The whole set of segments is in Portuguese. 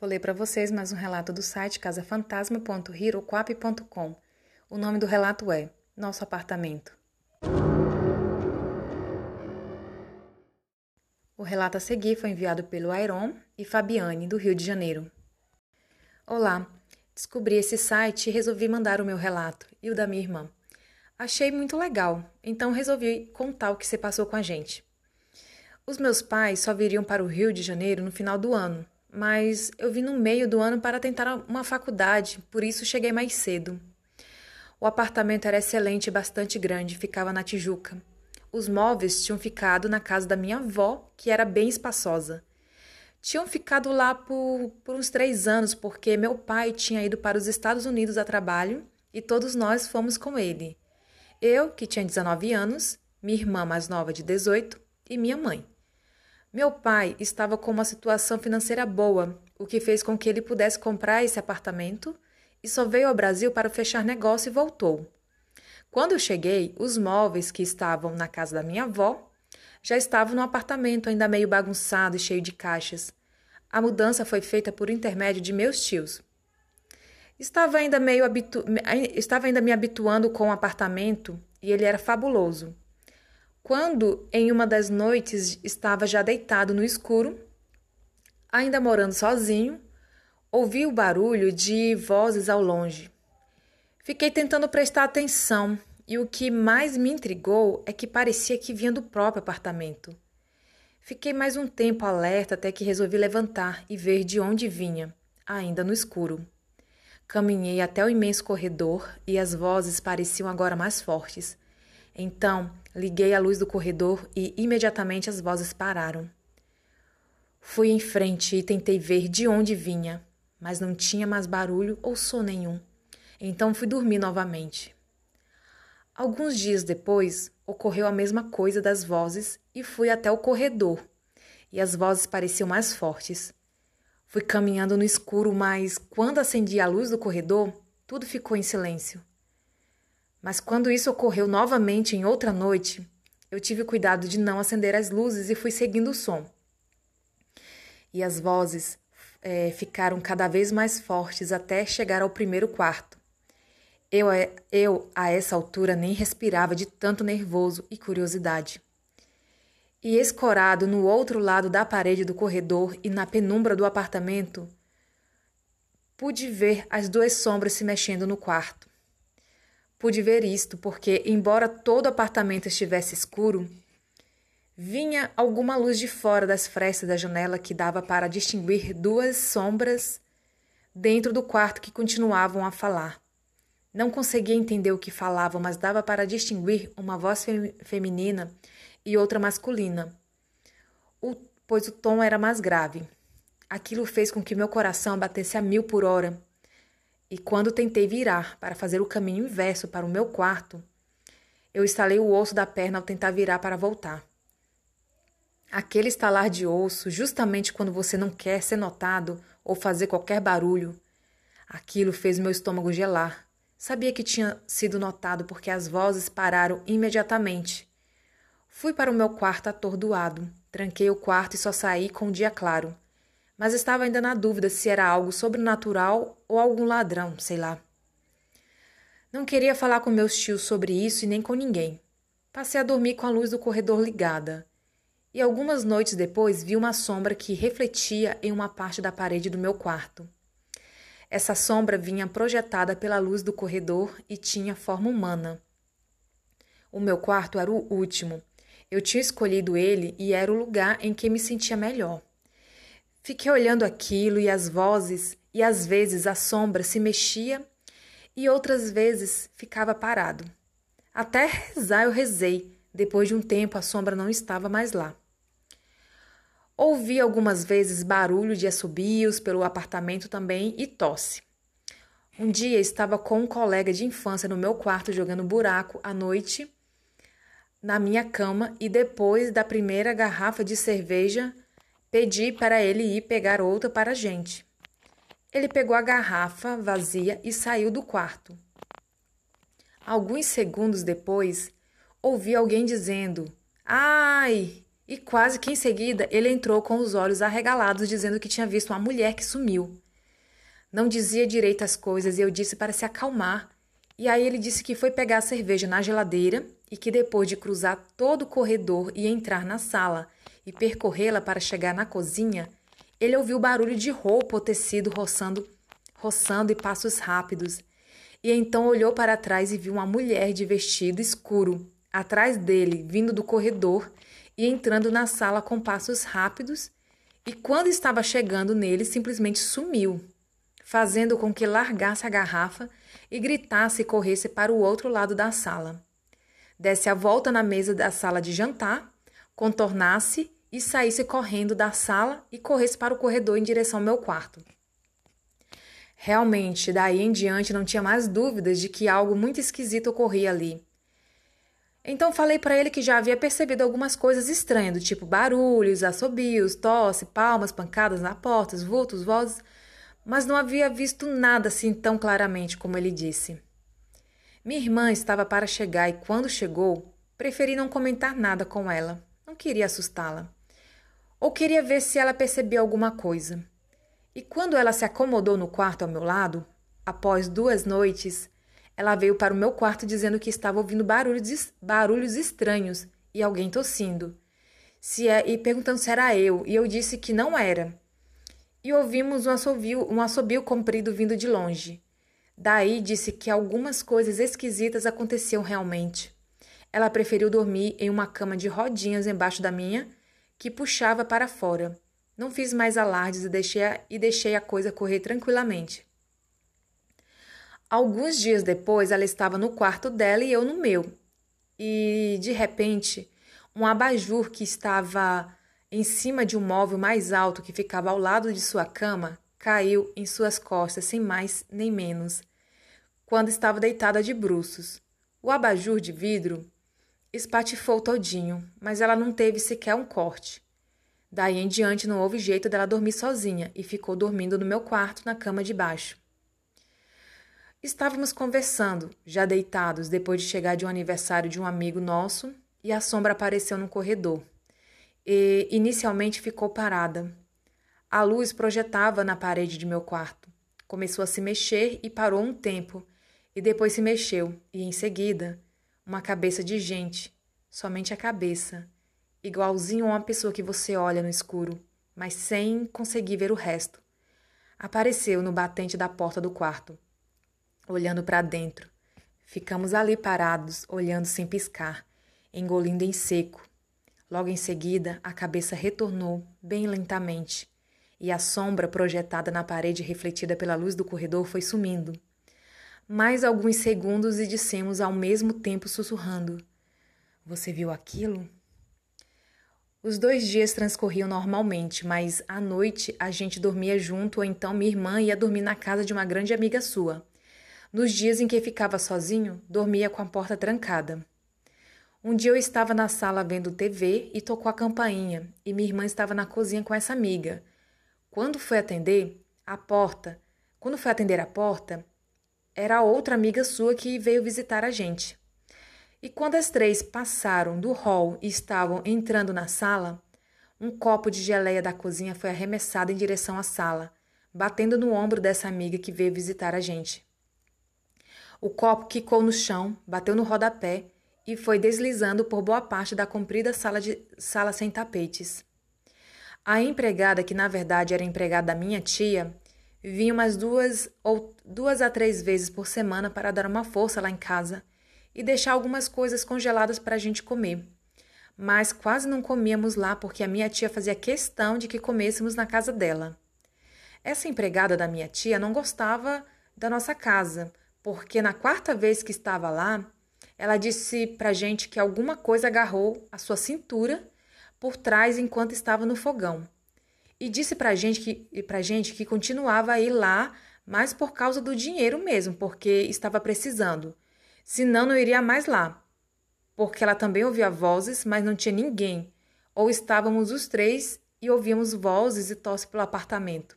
Vou ler para vocês mais um relato do site casafantasma.hiroquap.com. O nome do relato é Nosso Apartamento. O relato a seguir foi enviado pelo Airon e Fabiane, do Rio de Janeiro. Olá, descobri esse site e resolvi mandar o meu relato e o da minha irmã. Achei muito legal, então resolvi contar o que se passou com a gente. Os meus pais só viriam para o Rio de Janeiro no final do ano, mas eu vim no meio do ano para tentar uma faculdade, por isso cheguei mais cedo. O apartamento era excelente e bastante grande, ficava na Tijuca. Os móveis tinham ficado na casa da minha avó, que era bem espaçosa. Tinham ficado lá por, por uns três anos, porque meu pai tinha ido para os Estados Unidos a trabalho e todos nós fomos com ele. Eu, que tinha 19 anos, minha irmã mais nova de 18 e minha mãe. Meu pai estava com uma situação financeira boa, o que fez com que ele pudesse comprar esse apartamento e só veio ao Brasil para fechar negócio e voltou. Quando eu cheguei, os móveis que estavam na casa da minha avó já estavam no apartamento ainda meio bagunçado e cheio de caixas. A mudança foi feita por intermédio de meus tios. Estava ainda meio habitu... estava ainda me habituando com o apartamento e ele era fabuloso. Quando em uma das noites estava já deitado no escuro, ainda morando sozinho, ouvi o barulho de vozes ao longe. Fiquei tentando prestar atenção e o que mais me intrigou é que parecia que vinha do próprio apartamento. Fiquei mais um tempo alerta até que resolvi levantar e ver de onde vinha, ainda no escuro. Caminhei até o imenso corredor e as vozes pareciam agora mais fortes. Então, liguei a luz do corredor e imediatamente as vozes pararam. Fui em frente e tentei ver de onde vinha, mas não tinha mais barulho ou som nenhum. Então fui dormir novamente. Alguns dias depois, ocorreu a mesma coisa das vozes e fui até o corredor. E as vozes pareciam mais fortes. Fui caminhando no escuro, mas quando acendi a luz do corredor, tudo ficou em silêncio. Mas quando isso ocorreu novamente em outra noite, eu tive cuidado de não acender as luzes e fui seguindo o som. E as vozes é, ficaram cada vez mais fortes até chegar ao primeiro quarto. Eu, eu, a essa altura, nem respirava de tanto nervoso e curiosidade. E escorado no outro lado da parede do corredor e na penumbra do apartamento, pude ver as duas sombras se mexendo no quarto. Pude ver isto porque, embora todo o apartamento estivesse escuro, vinha alguma luz de fora das frestas da janela que dava para distinguir duas sombras dentro do quarto que continuavam a falar. Não conseguia entender o que falavam, mas dava para distinguir uma voz feminina e outra masculina, o, pois o tom era mais grave. Aquilo fez com que meu coração batesse a mil por hora. E quando tentei virar para fazer o caminho inverso para o meu quarto, eu estalei o osso da perna ao tentar virar para voltar. Aquele estalar de osso, justamente quando você não quer ser notado ou fazer qualquer barulho, aquilo fez meu estômago gelar. Sabia que tinha sido notado porque as vozes pararam imediatamente. Fui para o meu quarto atordoado. Tranquei o quarto e só saí com o dia claro. Mas estava ainda na dúvida se era algo sobrenatural ou algum ladrão, sei lá. Não queria falar com meus tios sobre isso e nem com ninguém. Passei a dormir com a luz do corredor ligada. E algumas noites depois vi uma sombra que refletia em uma parte da parede do meu quarto. Essa sombra vinha projetada pela luz do corredor e tinha forma humana. O meu quarto era o último. Eu tinha escolhido ele e era o lugar em que me sentia melhor. Fiquei olhando aquilo e as vozes, e às vezes a sombra se mexia e outras vezes ficava parado. Até rezar eu rezei. Depois de um tempo a sombra não estava mais lá. Ouvi algumas vezes barulho de assobios pelo apartamento também e tosse. Um dia estava com um colega de infância no meu quarto jogando buraco à noite na minha cama e depois da primeira garrafa de cerveja pedi para ele ir pegar outra para a gente. Ele pegou a garrafa vazia e saiu do quarto. Alguns segundos depois, ouvi alguém dizendo: Ai! E quase que em seguida ele entrou com os olhos arregalados, dizendo que tinha visto uma mulher que sumiu. Não dizia direito as coisas e eu disse para se acalmar. E aí ele disse que foi pegar a cerveja na geladeira e que depois de cruzar todo o corredor e entrar na sala e percorrê-la para chegar na cozinha, ele ouviu barulho de roupa ou tecido roçando, roçando e passos rápidos. E então olhou para trás e viu uma mulher de vestido escuro atrás dele, vindo do corredor e entrando na sala com passos rápidos. E quando estava chegando nele, simplesmente sumiu fazendo com que largasse a garrafa e gritasse e corresse para o outro lado da sala. Desse a volta na mesa da sala de jantar, contornasse e saísse correndo da sala e corresse para o corredor em direção ao meu quarto. Realmente, daí em diante não tinha mais dúvidas de que algo muito esquisito ocorria ali. Então falei para ele que já havia percebido algumas coisas estranhas, do tipo barulhos, assobios, tosse, palmas, pancadas na porta, vultos, vozes, mas não havia visto nada assim tão claramente como ele disse. Minha irmã estava para chegar e, quando chegou, preferi não comentar nada com ela. Não queria assustá-la. Ou queria ver se ela percebia alguma coisa. E quando ela se acomodou no quarto ao meu lado, após duas noites, ela veio para o meu quarto dizendo que estava ouvindo barulhos, barulhos estranhos e alguém tossindo. Se é, e perguntando se era eu, e eu disse que não era, e ouvimos um assobio, um assobio comprido vindo de longe. Daí disse que algumas coisas esquisitas aconteciam realmente. Ela preferiu dormir em uma cama de rodinhas embaixo da minha, que puxava para fora. Não fiz mais alardes e deixei a, e deixei a coisa correr tranquilamente. Alguns dias depois, ela estava no quarto dela e eu no meu. E, de repente, um abajur que estava em cima de um móvel mais alto que ficava ao lado de sua cama, caiu em suas costas sem mais nem menos, quando estava deitada de bruços. O abajur de vidro espatifou todinho, mas ela não teve sequer um corte. Daí em diante não houve jeito dela dormir sozinha e ficou dormindo no meu quarto na cama de baixo. Estávamos conversando, já deitados, depois de chegar de um aniversário de um amigo nosso, e a sombra apareceu no corredor e inicialmente ficou parada. A luz projetava na parede de meu quarto. Começou a se mexer e parou um tempo, e depois se mexeu, e em seguida, uma cabeça de gente, somente a cabeça, igualzinho a uma pessoa que você olha no escuro, mas sem conseguir ver o resto. Apareceu no batente da porta do quarto, olhando para dentro. Ficamos ali parados, olhando sem piscar, engolindo em seco, Logo em seguida, a cabeça retornou bem lentamente, e a sombra projetada na parede refletida pela luz do corredor foi sumindo. Mais alguns segundos e dissemos ao mesmo tempo sussurrando: Você viu aquilo? Os dois dias transcorriam normalmente, mas à noite a gente dormia junto ou então minha irmã ia dormir na casa de uma grande amiga sua. Nos dias em que ficava sozinho, dormia com a porta trancada. Um dia eu estava na sala vendo TV e tocou a campainha, e minha irmã estava na cozinha com essa amiga. Quando foi atender a porta, quando foi atender a porta, era outra amiga sua que veio visitar a gente. E quando as três passaram do hall e estavam entrando na sala, um copo de geleia da cozinha foi arremessado em direção à sala, batendo no ombro dessa amiga que veio visitar a gente. O copo quicou no chão, bateu no rodapé e foi deslizando por boa parte da comprida sala, de, sala sem tapetes. A empregada, que na verdade era empregada da minha tia, vinha umas duas ou duas a três vezes por semana para dar uma força lá em casa e deixar algumas coisas congeladas para a gente comer. Mas quase não comíamos lá porque a minha tia fazia questão de que comêssemos na casa dela. Essa empregada da minha tia não gostava da nossa casa, porque na quarta vez que estava lá, ela disse pra gente que alguma coisa agarrou a sua cintura por trás enquanto estava no fogão. E disse pra gente que, pra gente que continuava a ir lá, mas por causa do dinheiro mesmo, porque estava precisando. Senão não iria mais lá. Porque ela também ouvia vozes, mas não tinha ninguém. Ou estávamos os três e ouvíamos vozes e tosse pelo apartamento.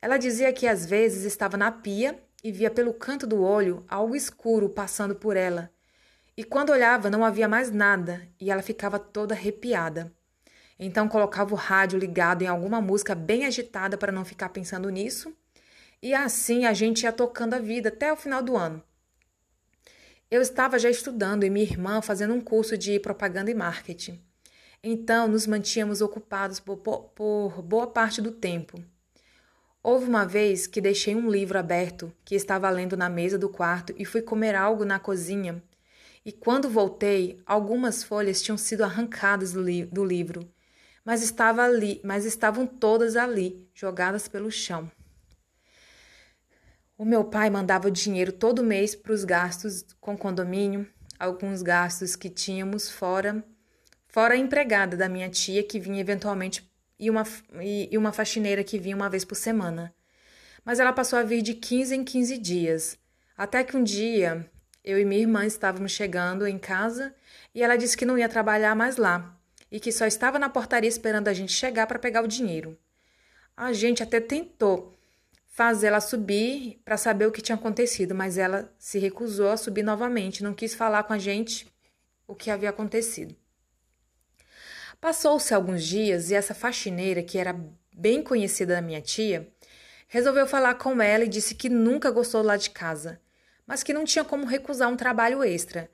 Ela dizia que às vezes estava na pia e via pelo canto do olho algo escuro passando por ela e quando olhava, não havia mais nada e ela ficava toda arrepiada. Então colocava o rádio ligado em alguma música bem agitada para não ficar pensando nisso. E assim a gente ia tocando a vida até o final do ano. Eu estava já estudando e minha irmã fazendo um curso de propaganda e marketing. Então nos mantínhamos ocupados por, por, boa parte do tempo. Houve uma vez que deixei um livro aberto que estava lendo na mesa do quarto e fui comer algo na cozinha. E quando voltei, algumas folhas tinham sido arrancadas do, li do livro mas estava ali, mas estavam todas ali, jogadas pelo chão. O meu pai mandava dinheiro todo mês para os gastos com condomínio, alguns gastos que tínhamos fora, fora a empregada da minha tia que vinha eventualmente e uma, e, e uma faxineira que vinha uma vez por semana. Mas ela passou a vir de 15 em 15 dias, até que um dia eu e minha irmã estávamos chegando em casa e ela disse que não ia trabalhar mais lá, e que só estava na portaria esperando a gente chegar para pegar o dinheiro. A gente até tentou fazê-la subir para saber o que tinha acontecido, mas ela se recusou a subir novamente, não quis falar com a gente o que havia acontecido. Passou-se alguns dias e essa faxineira, que era bem conhecida da minha tia, resolveu falar com ela e disse que nunca gostou lá de casa, mas que não tinha como recusar um trabalho extra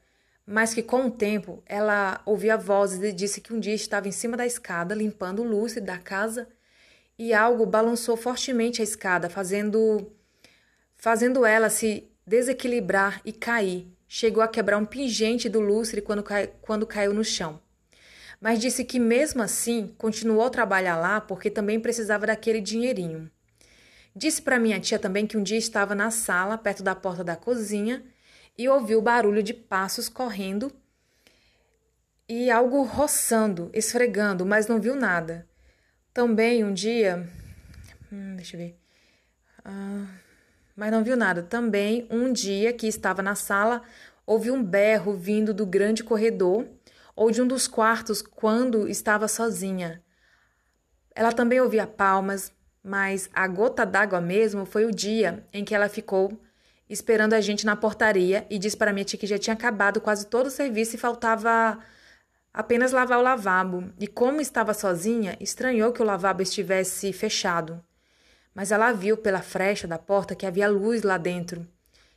mas que com o tempo ela ouvia vozes e disse que um dia estava em cima da escada limpando o lustre da casa e algo balançou fortemente a escada, fazendo fazendo ela se desequilibrar e cair. Chegou a quebrar um pingente do lustre quando, cai, quando caiu no chão. Mas disse que mesmo assim continuou a trabalhar lá porque também precisava daquele dinheirinho. Disse para minha tia também que um dia estava na sala, perto da porta da cozinha, e ouviu barulho de passos correndo e algo roçando, esfregando, mas não viu nada. Também um dia. Hum, deixa eu ver. Ah, mas não viu nada. Também um dia que estava na sala, ouviu um berro vindo do grande corredor ou de um dos quartos quando estava sozinha. Ela também ouvia palmas, mas a gota d'água mesmo foi o dia em que ela ficou esperando a gente na portaria e disse para minha tia que já tinha acabado quase todo o serviço e faltava apenas lavar o lavabo. E como estava sozinha, estranhou que o lavabo estivesse fechado. Mas ela viu pela frecha da porta que havia luz lá dentro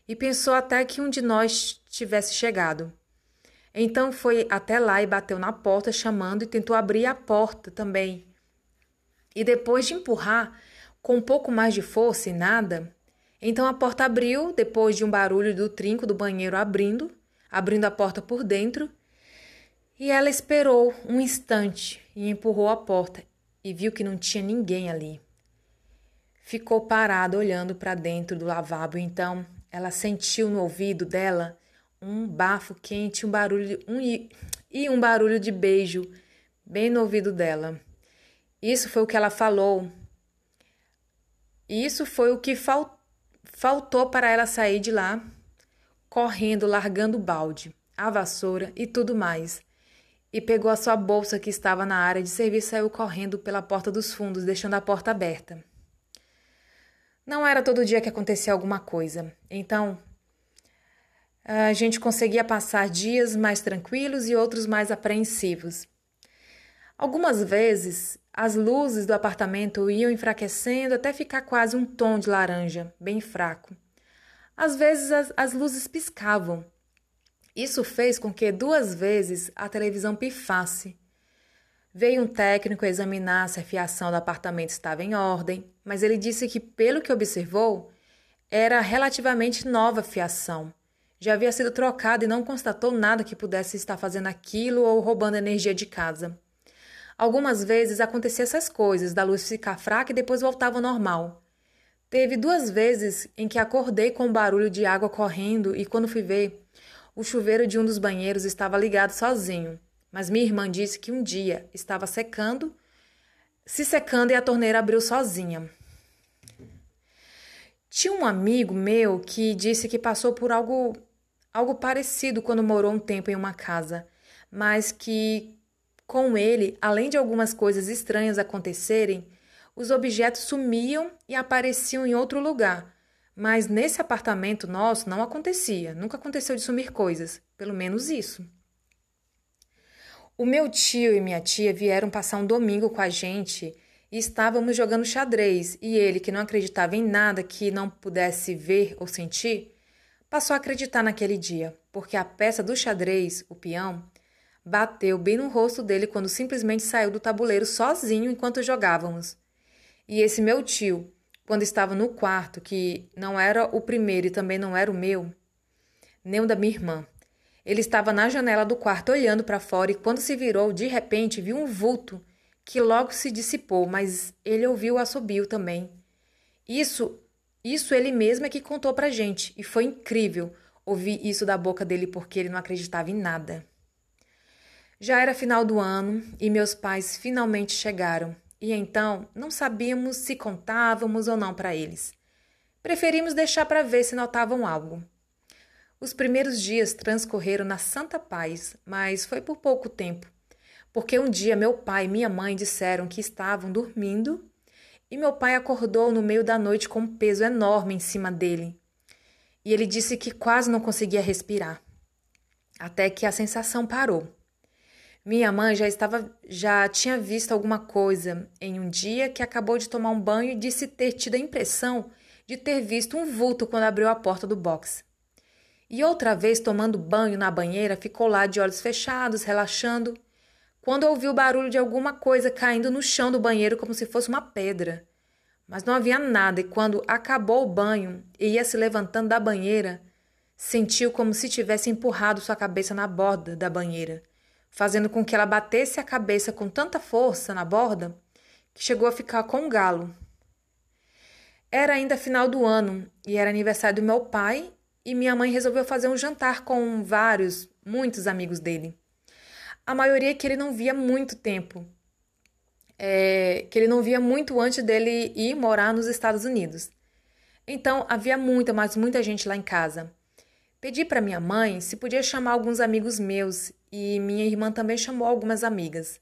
e pensou até que um de nós tivesse chegado. Então foi até lá e bateu na porta, chamando e tentou abrir a porta também. E depois de empurrar, com um pouco mais de força e nada, então a porta abriu, depois de um barulho do trinco do banheiro abrindo, abrindo a porta por dentro, e ela esperou um instante e empurrou a porta e viu que não tinha ninguém ali. Ficou parada olhando para dentro do lavabo, então ela sentiu no ouvido dela um bafo quente, um barulho um, e um barulho de beijo bem no ouvido dela. Isso foi o que ela falou. Isso foi o que faltou Faltou para ela sair de lá, correndo, largando o balde, a vassoura e tudo mais. E pegou a sua bolsa que estava na área de serviço e saiu correndo pela porta dos fundos, deixando a porta aberta. Não era todo dia que acontecia alguma coisa. Então, a gente conseguia passar dias mais tranquilos e outros mais apreensivos. Algumas vezes as luzes do apartamento iam enfraquecendo até ficar quase um tom de laranja, bem fraco. Às vezes as, as luzes piscavam. Isso fez com que duas vezes a televisão pifasse. Veio um técnico examinar se a fiação do apartamento estava em ordem, mas ele disse que, pelo que observou, era relativamente nova fiação. Já havia sido trocada e não constatou nada que pudesse estar fazendo aquilo ou roubando energia de casa. Algumas vezes acontecia essas coisas, da luz ficar fraca e depois voltava ao normal. Teve duas vezes em que acordei com o barulho de água correndo e quando fui ver, o chuveiro de um dos banheiros estava ligado sozinho. Mas minha irmã disse que um dia estava secando, se secando e a torneira abriu sozinha. Tinha um amigo meu que disse que passou por algo algo parecido quando morou um tempo em uma casa, mas que com ele, além de algumas coisas estranhas acontecerem, os objetos sumiam e apareciam em outro lugar. Mas nesse apartamento nosso não acontecia, nunca aconteceu de sumir coisas, pelo menos isso. O meu tio e minha tia vieram passar um domingo com a gente e estávamos jogando xadrez, e ele, que não acreditava em nada que não pudesse ver ou sentir, passou a acreditar naquele dia, porque a peça do xadrez, o peão, bateu bem no rosto dele quando simplesmente saiu do tabuleiro sozinho enquanto jogávamos. E esse meu tio, quando estava no quarto, que não era o primeiro e também não era o meu, nem o da minha irmã, ele estava na janela do quarto olhando para fora e quando se virou, de repente viu um vulto que logo se dissipou, mas ele ouviu o assobio também. Isso, isso ele mesmo é que contou pra gente, e foi incrível ouvir isso da boca dele porque ele não acreditava em nada. Já era final do ano e meus pais finalmente chegaram, e então não sabíamos se contávamos ou não para eles. Preferimos deixar para ver se notavam algo. Os primeiros dias transcorreram na santa paz, mas foi por pouco tempo porque um dia meu pai e minha mãe disseram que estavam dormindo e meu pai acordou no meio da noite com um peso enorme em cima dele. E ele disse que quase não conseguia respirar, até que a sensação parou. Minha mãe já estava já tinha visto alguma coisa em um dia que acabou de tomar um banho e disse ter tido a impressão de ter visto um vulto quando abriu a porta do box. E outra vez tomando banho na banheira, ficou lá de olhos fechados, relaxando quando ouviu o barulho de alguma coisa caindo no chão do banheiro como se fosse uma pedra. Mas não havia nada, e quando acabou o banho e ia se levantando da banheira, sentiu como se tivesse empurrado sua cabeça na borda da banheira, fazendo com que ela batesse a cabeça com tanta força na borda que chegou a ficar com um galo. Era ainda final do ano e era aniversário do meu pai, e minha mãe resolveu fazer um jantar com vários, muitos amigos dele a maioria que ele não via muito tempo. É, que ele não via muito antes dele ir morar nos Estados Unidos. Então havia muita, mas muita gente lá em casa. Pedi para minha mãe se podia chamar alguns amigos meus e minha irmã também chamou algumas amigas.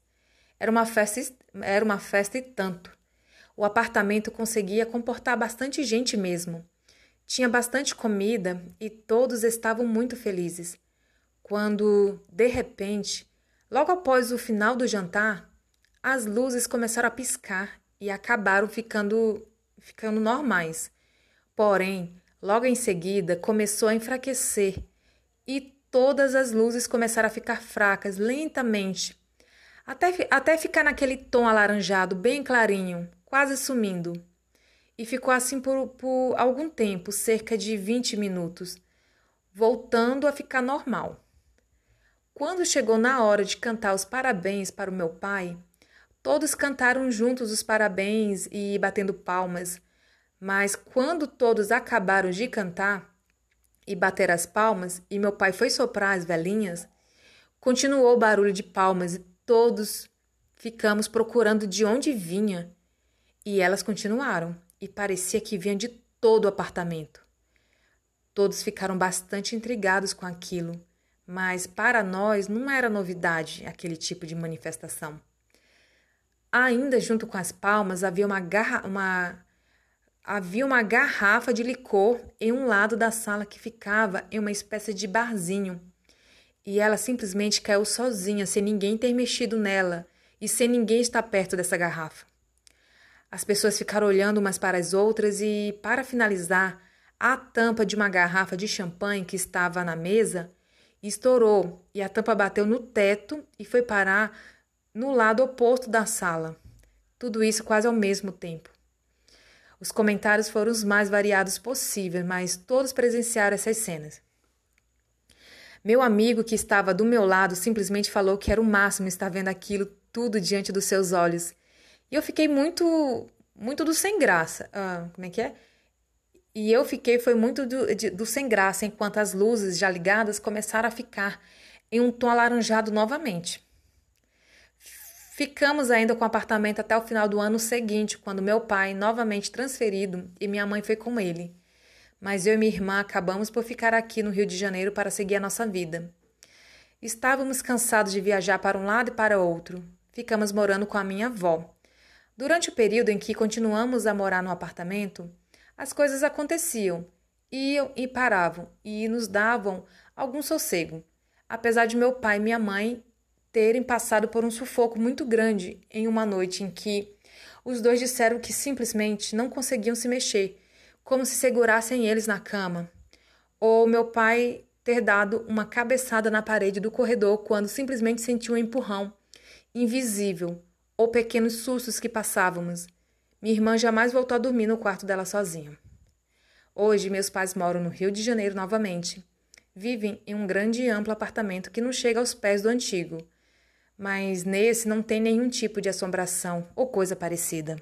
Era uma festa, era uma festa e tanto. O apartamento conseguia comportar bastante gente mesmo. Tinha bastante comida e todos estavam muito felizes. Quando, de repente, Logo após o final do jantar, as luzes começaram a piscar e acabaram ficando, ficando normais. Porém, logo em seguida começou a enfraquecer e todas as luzes começaram a ficar fracas lentamente, até, até ficar naquele tom alaranjado bem clarinho, quase sumindo. E ficou assim por, por algum tempo, cerca de 20 minutos, voltando a ficar normal. Quando chegou na hora de cantar os parabéns para o meu pai, todos cantaram juntos os parabéns e batendo palmas. Mas quando todos acabaram de cantar e bater as palmas, e meu pai foi soprar as velhinhas, continuou o barulho de palmas e todos ficamos procurando de onde vinha. E elas continuaram, e parecia que vinha de todo o apartamento. Todos ficaram bastante intrigados com aquilo mas para nós não era novidade aquele tipo de manifestação. Ainda junto com as palmas havia uma, garra uma, havia uma garrafa de licor em um lado da sala que ficava em uma espécie de barzinho. E ela simplesmente caiu sozinha, sem ninguém ter mexido nela e sem ninguém estar perto dessa garrafa. As pessoas ficaram olhando umas para as outras e, para finalizar, a tampa de uma garrafa de champanhe que estava na mesa estourou e a tampa bateu no teto e foi parar no lado oposto da sala. Tudo isso quase ao mesmo tempo. Os comentários foram os mais variados possíveis, mas todos presenciaram essas cenas. Meu amigo que estava do meu lado simplesmente falou que era o máximo estar vendo aquilo tudo diante dos seus olhos. E eu fiquei muito, muito do sem graça. Ah, como é que é? E eu fiquei, foi muito do, de, do sem graça, enquanto as luzes já ligadas começaram a ficar em um tom alaranjado novamente. Ficamos ainda com o apartamento até o final do ano seguinte, quando meu pai, novamente transferido, e minha mãe foi com ele. Mas eu e minha irmã acabamos por ficar aqui no Rio de Janeiro para seguir a nossa vida. Estávamos cansados de viajar para um lado e para outro. Ficamos morando com a minha avó. Durante o período em que continuamos a morar no apartamento, as coisas aconteciam, iam e paravam e nos davam algum sossego. Apesar de meu pai e minha mãe terem passado por um sufoco muito grande em uma noite em que os dois disseram que simplesmente não conseguiam se mexer, como se segurassem eles na cama. Ou meu pai ter dado uma cabeçada na parede do corredor quando simplesmente sentiu um empurrão invisível, ou pequenos sustos que passávamos. Minha irmã jamais voltou a dormir no quarto dela sozinha. Hoje, meus pais moram no Rio de Janeiro novamente. Vivem em um grande e amplo apartamento que não chega aos pés do antigo mas nesse não tem nenhum tipo de assombração ou coisa parecida.